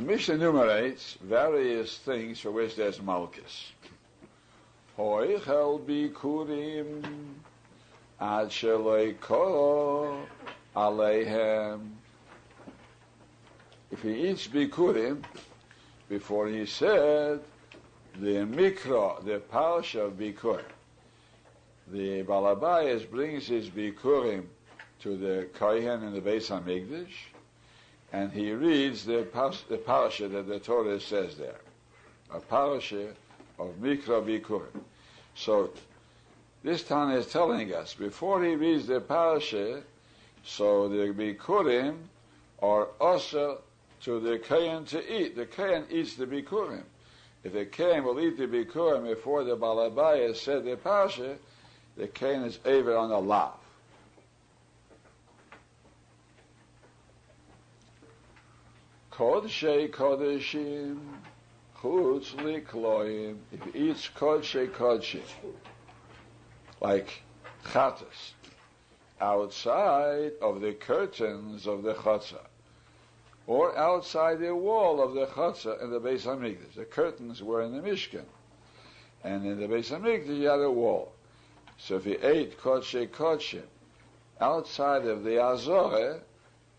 The Mishnah enumerates various things for which there's malchus. Hoichel bikurim ad aleihem. If he eats bikurim, before he said the mikra, the parsha of bikur, the Balabayas brings his bikurim to the Kohen in the Beis Hamikdash, and he reads the, pas- the parasha that the Torah says there, a parasha of Mikra Bikurim. So this Tana is telling us before he reads the parasha, so the Bikurim are also to the Kohen to eat. The Kohen eats the Bikurim. If the Kohen will eat the Bikurim before the Balabaya said the parasha, the Kohen is over on the lav. Kodshei Kodeshim, Chutz Likloim, if he eats Kodshei Kodshim, like Chatas, outside of the curtains of the Chatzah, or outside the wall of the Chatzah in the Beis Hamikdash. The curtains were in the Mishkan, and in the Beis Hamikdash you had a wall. So if he ate Kodshei Kodshim outside of the Azorah,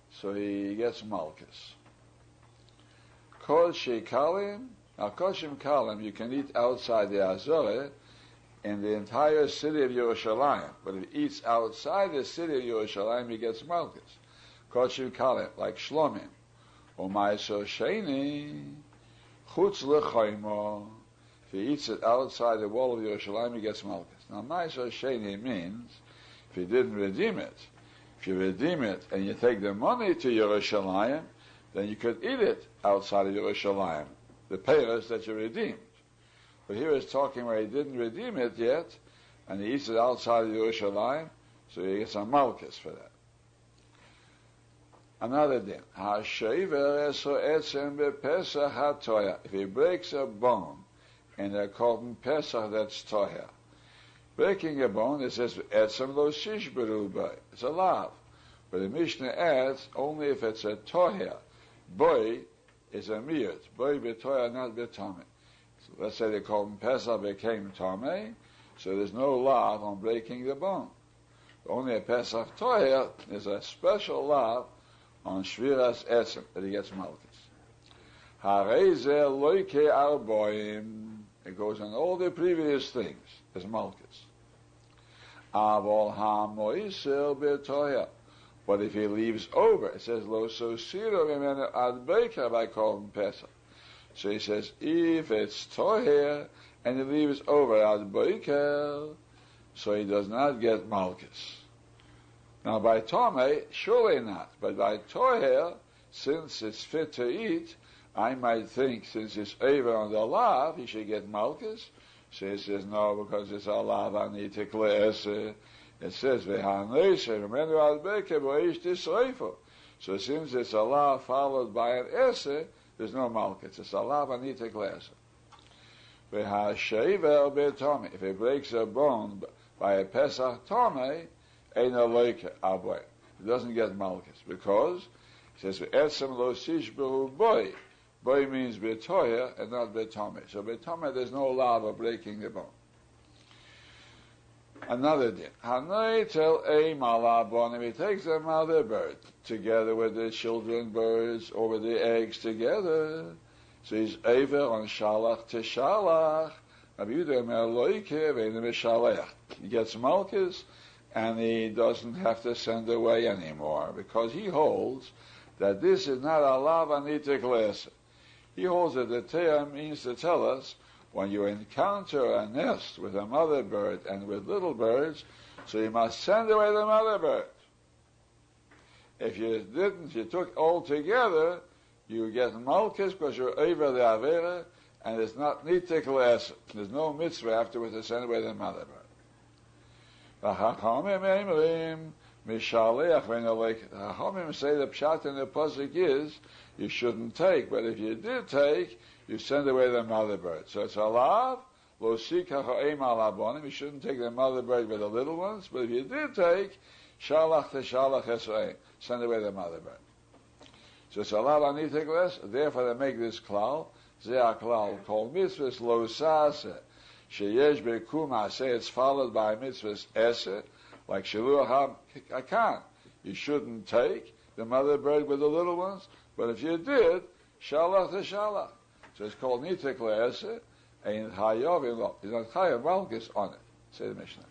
so he gets Malchus. Kol now Kol Kalim, you can eat outside the Azorah in the entire city of Yerushalayim. But if he eats outside the city of Yerushalayim, he gets Malchus. Kol Kalim, like Shlomim. Umaiso Sheni, Chutz Lechoimo. If he eats it outside the wall of Yerushalayim, he gets Malchus. Now, Maiso Sheni means if he didn't redeem it, if you redeem it and you take the money to Yerushalayim, then you could eat it outside of Yerushalayim, the payers that you redeemed. But here he's talking where he didn't redeem it yet, and he eats it outside of Yerushalayim, so he gets a malchus for that. Another din. If he breaks a bone in a korban pesach, that's toya. Breaking a bone, it says etzem lo shish It's a lav. But the Mishnah adds only if it's a toya. Boy is a miyut. Boy betoya, not betame. So let's say the korban pesach became tame, so there's no lav on breaking the bone. Only a pesach toya is a special lav on Shviras Etzem, that he gets Malchus. Hareze loike arboim. It goes on all the previous things as Malchus. Avol hamoiser betoya. But if he leaves over, it says lo sosiro v'menu ad beker by korban pesach. So he says if it's toher and he leaves over ad beker, so he does not get Malchus. Now by Tome, surely not. But by Toher, since it's fit to eat, I might think since it's over on the lav, he should get Malchus. So he says, no, because it's a lav, to clear It says, So since it's a lav followed by an eseh, there's no Malchus. It's a I need to clear If he breaks a bone by a Pesach Tome, Ein Aloike Aboy. He doesn't get Malchus because he says Etzem Lo Sishbehu Boy. Boy means Betoya and not Betome. So Betome there's no lav of breaking the bone. Another din. Hanoi tel a malabon. If he takes a mother bird together with the children birds or with the eggs together, so he's over on shalach to shalach. He gets malchus and he doesn't have to send away anymore because he holds that this is not a lavanitic lesson. He holds that the Teah means to tell us when you encounter a nest with a mother bird and with little birds, so you must send away the mother bird. If you didn't, you took all together, you get malchus because you're over the avera, and it's not nitik lesson. There's no mitzvah afterwards to send away the mother bird. Chachamim mishalech Chachamim say the pshat in the pasuk is you shouldn't take, but if you did take, you send away the mother bird. So it's alav lo sikachaim alabonim. You shouldn't take the mother bird with the little ones, but if you did take, shalach to shalach esraim, send away the mother bird. So it's allowed on nitik less. Therefore, they make this klal. Ze klal called mitzvahs lo sase. Sheyesh bekum say it's followed by mitzvahs eser, like shaluach hakan. You shouldn't take the mother bird with the little ones, but if you did, shalach to shalach. So it's called nitik le'eser, and lav. He's not chayav malchus on it. Say the Mishnah.